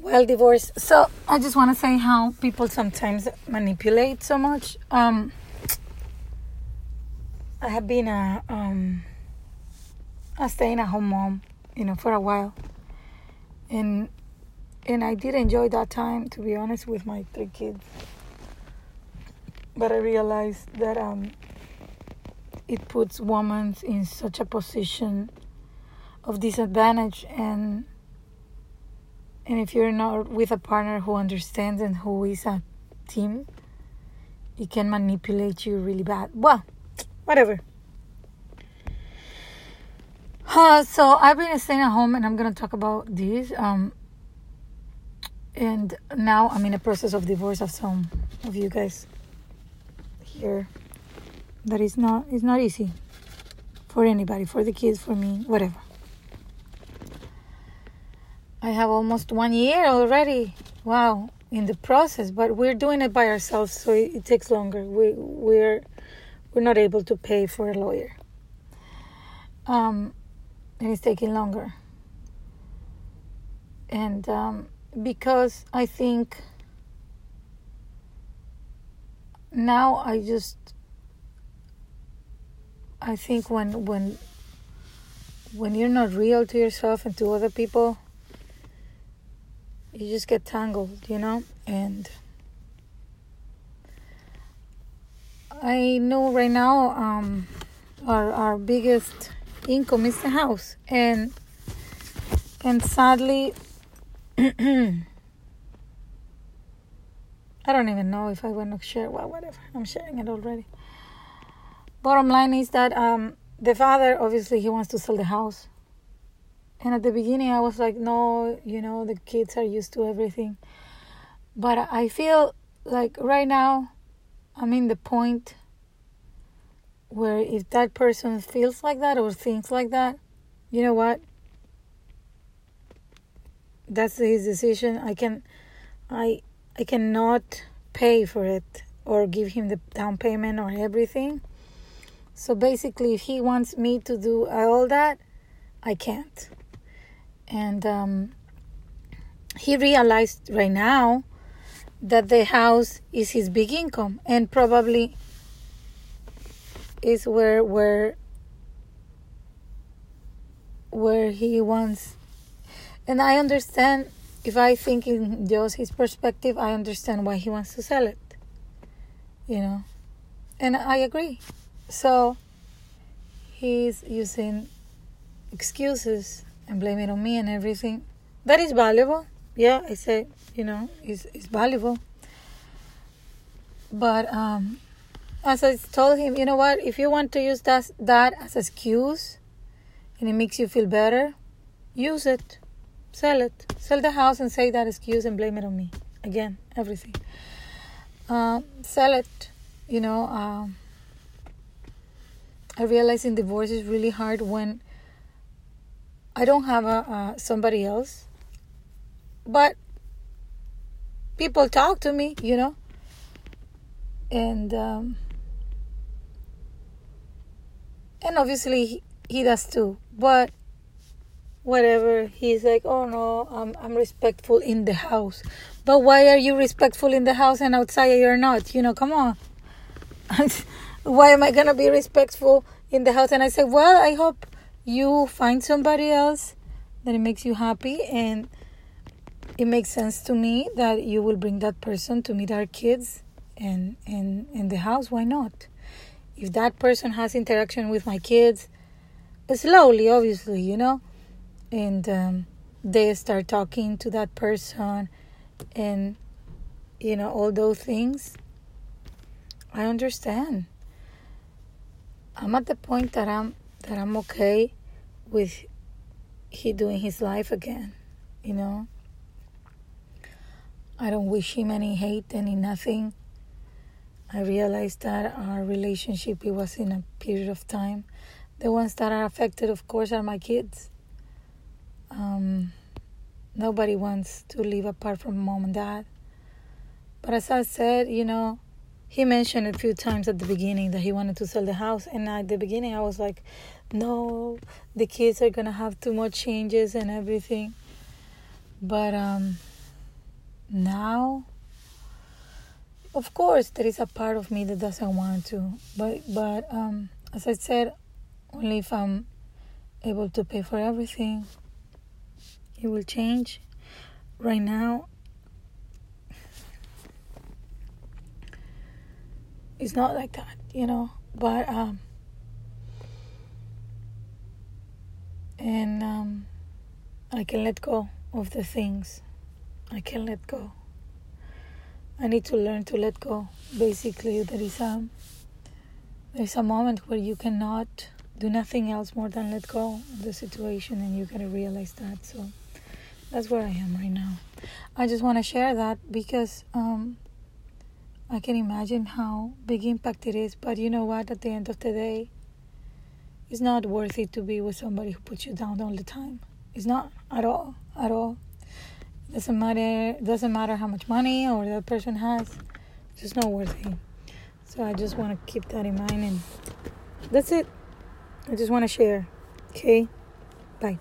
Well, divorced So I just want to say how people sometimes manipulate so much. Um, I have been a um, a staying-at-home mom, you know, for a while, and and I did enjoy that time, to be honest, with my three kids. But I realized that um, it puts women in such a position of disadvantage and and if you're not with a partner who understands and who is a team it can manipulate you really bad. Well whatever. Uh, so i've been staying at home and i'm to talk about this um, and now i'm in a process of divorce of some of you guys here. That is not it's not easy for anybody for the kids for me whatever i have almost one year already. Wow in the process but we're doing it by ourselves so it, it takes longer. We we're we're not able to pay for a lawyer. Um and it's taking longer. And um because i think now i just I think when when when you're not real to yourself and to other people, you just get tangled, you know? And I know right now um, our our biggest income is the house, and and sadly, I don't even know if I want to share. Well, whatever, I'm sharing it already bottom line is that um, the father obviously he wants to sell the house and at the beginning i was like no you know the kids are used to everything. But i feel like right now i'm in the point where if that person feels like that or thinks like that you know what? That's his decision. I can i i cannot pay for it or give him the down payment or everything. So basically, if he wants me to do all that, I can't. And um, he realized right now that the house is his big income and probably is where where where he wants. And I understand if I think in just his perspective I understand why he wants to sell it you know? And I agree. So he's using excuses and blame it on me and everything. That is valuable. Yeah, I say, you know, it's, it's valuable. But um, as I told him, you know what? If you want to use that, that as excuse and it makes you feel better, use it. Sell it. Sell the house and say that excuse and blame it on me. Again, everything. Uh, sell it. You know, um, I realize in divorce is really hard when I don't have a, somebody else, but people talk to me, you know, and um, and obviously he, he does too. But whatever, he's like, oh no, I'm I'm respectful in the house. But why are you respectful in the house and outside you're not? You know, come on. why am I gonna be respectful in the house? And I say, well, I hope you find somebody else that it makes you happy and it makes sense to me that you will bring that person to meet our kids and and in the house. Why not? If that person has interaction with my kids slowly obviously you know and um, they start talking to that person and you know all those things i understand. I'm at the point that I'm that I'm okay with he doing his life again, you know. I don't wish him any hate, any nothing. I realized that our relationship it was in a period of time. The ones that are affected, of course, are my kids. Um, nobody wants to live apart from mom and dad. But as I said, you know, he mentioned a few times at the beginning that he wanted to sell the house and at the beginning i was like no the kids are gonna have too much changes and everything. But um now of course there is a part of me that doesn't want to but but um as i said only if i'm able to pay for everything it will change. Right now it's not like that you know but um and um i can let go of the things i can let go I need to learn to let go. Basically, there is a there is a moment where you cannot do nothing else more than let go of the situation, and you gotta realize that. So that's where I am right now. I just want to share that because um, I can imagine how big impact it is. But you know what? At the end of the day, it's not worth it to be with somebody who puts you down all the time. It's not at all, at all doesn't matter doesn't matter how much money or that person has it's just not worth it so i just want to keep that in mind and that's it i just want to share okay bye